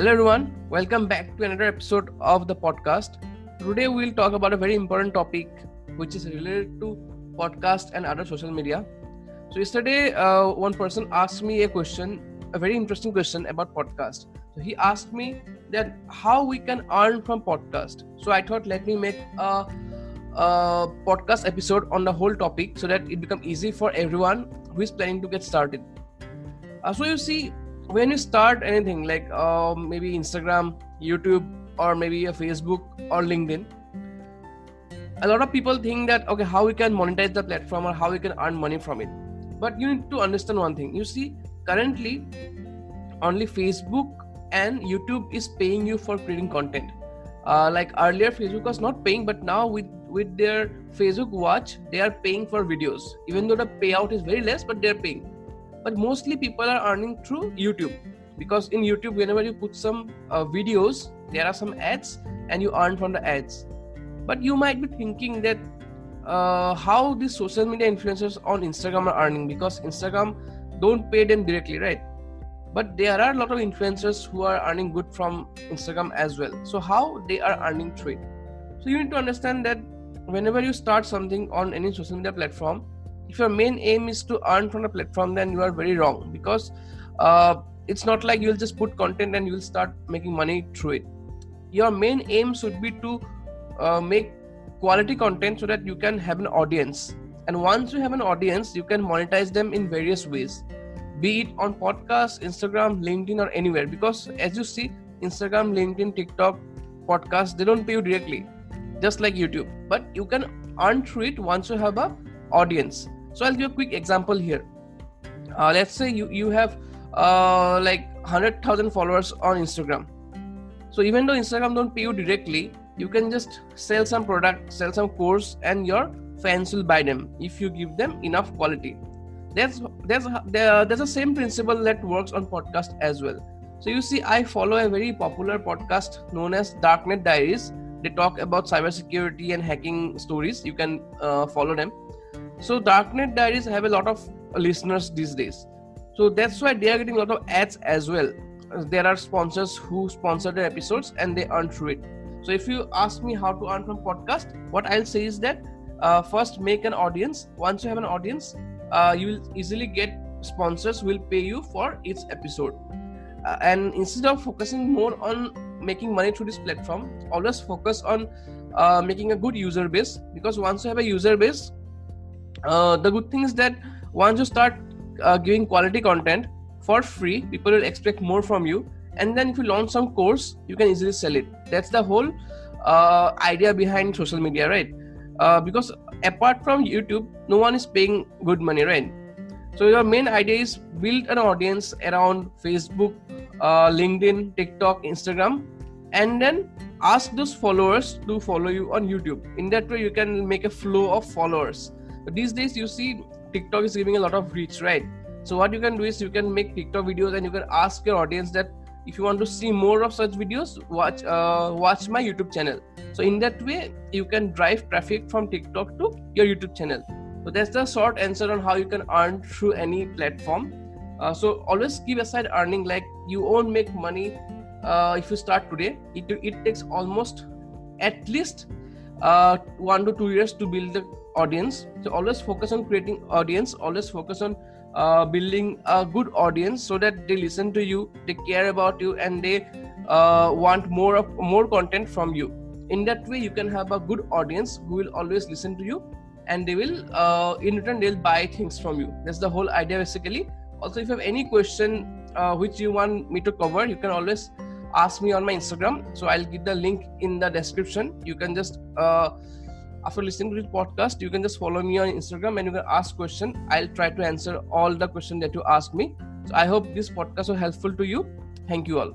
Hello, everyone. Welcome back to another episode of the podcast. Today, we'll talk about a very important topic which is related to podcast and other social media. So, yesterday, uh, one person asked me a question, a very interesting question about podcast. So, he asked me that how we can earn from podcast. So, I thought let me make a, podcast episode on the whole topic so that it become easy for everyone who is planning to get started. Uh, so, you see, when you start anything like uh, maybe instagram youtube or maybe a facebook or linkedin a lot of people think that okay how we can monetize the platform or how we can earn money from it. But you need to understand one thing. You see currently only facebook and youtube is paying you for creating content. Uh, like earlier facebook was not paying but now with with their facebook watch they are paying for videos. Even though the payout is very less but they're paying but mostly people are earning through youtube. Because in youtube whenever you put some uh, videos there are some ads and you earn from the ads. But you might be thinking that uh, how these social media influencers on instagram are earning because instagram don't pay them directly right? But there are a lot of influencers who are earning good from instagram as well. So how they are earning through it? So you need to understand that whenever you start something on any social media platform if your main aim is to earn from a platform then you are very wrong. Because uh, it's not like you'll just put content and you'll start making money through it. Your main aim should be to uh, make quality content so that you can have an audience. And once you have an audience you can monetize them in various ways. Be it on podcast instagram linkedin or anywhere. Because as you see instagram linkedin tiktok podcast they don't pay you directly. Just like youtube. But you can earn through it once you have a audience so i'll give a quick example here. Uh, let's say you you have uh, like 100000 followers on instagram. So even though instagram don't pay you directly you can just sell some product sell some course and your fans will buy them if you give them enough quality. There's that's there's the same principle that works on podcast as well. So you see i follow a very popular podcast known as darknet diaries. They talk about cybersecurity and hacking stories. You can uh, follow them so darknet diaries have a lot of listeners these days. So that's why they are getting a lot of ads as well. There are sponsors who sponsor their episodes and they earn through it. So if you ask me how to earn from podcast what i'll say is that uh, first make an audience. Once you have an audience uh, you will easily get sponsors will pay you for each episode. Uh, and instead of focusing more on making money through this platform always focus on uh, making a good user base. Because once you have a user base uh, the good thing is that once you start uh, giving quality content for free people will expect more from you. And then if you launch some course you can easily sell it. That's the whole uh, idea behind social media right? Uh, because apart from youtube no one is paying good money right? So your main idea is build an audience around facebook uh, linkedin tiktok instagram and then ask those followers to follow you on youtube. In that way you can make a flow of followers but these days you see tiktok is giving a lot of reach right? So what you can do is you can make tiktok videos and you can ask your audience that if you want to see more of such videos watch uh, watch my youtube channel. So in that way you can drive traffic from tiktok to your youtube channel. So that's the short answer on how you can earn through any platform. Uh, so always keep aside earning like you won't make money uh, if you start today. It, it takes almost at least uh, one to two years to build the audience. So always focus on creating audience. Always focus on uh, building a good audience so that they listen to you they care about you and they uh, want more of more content from you. In that way you can have a good audience who will always listen to you and they will uh, in return they'll buy things from you. That's the whole idea basically. Also if you have any question uh, which you want me to cover you can always ask me on my instagram. So i'll give the link in the description. You can just uh, after listening to this podcast you can just follow me on instagram and you can ask question. I'll try to answer all the question that you ask me. So i hope this podcast was helpful to you. Thank you all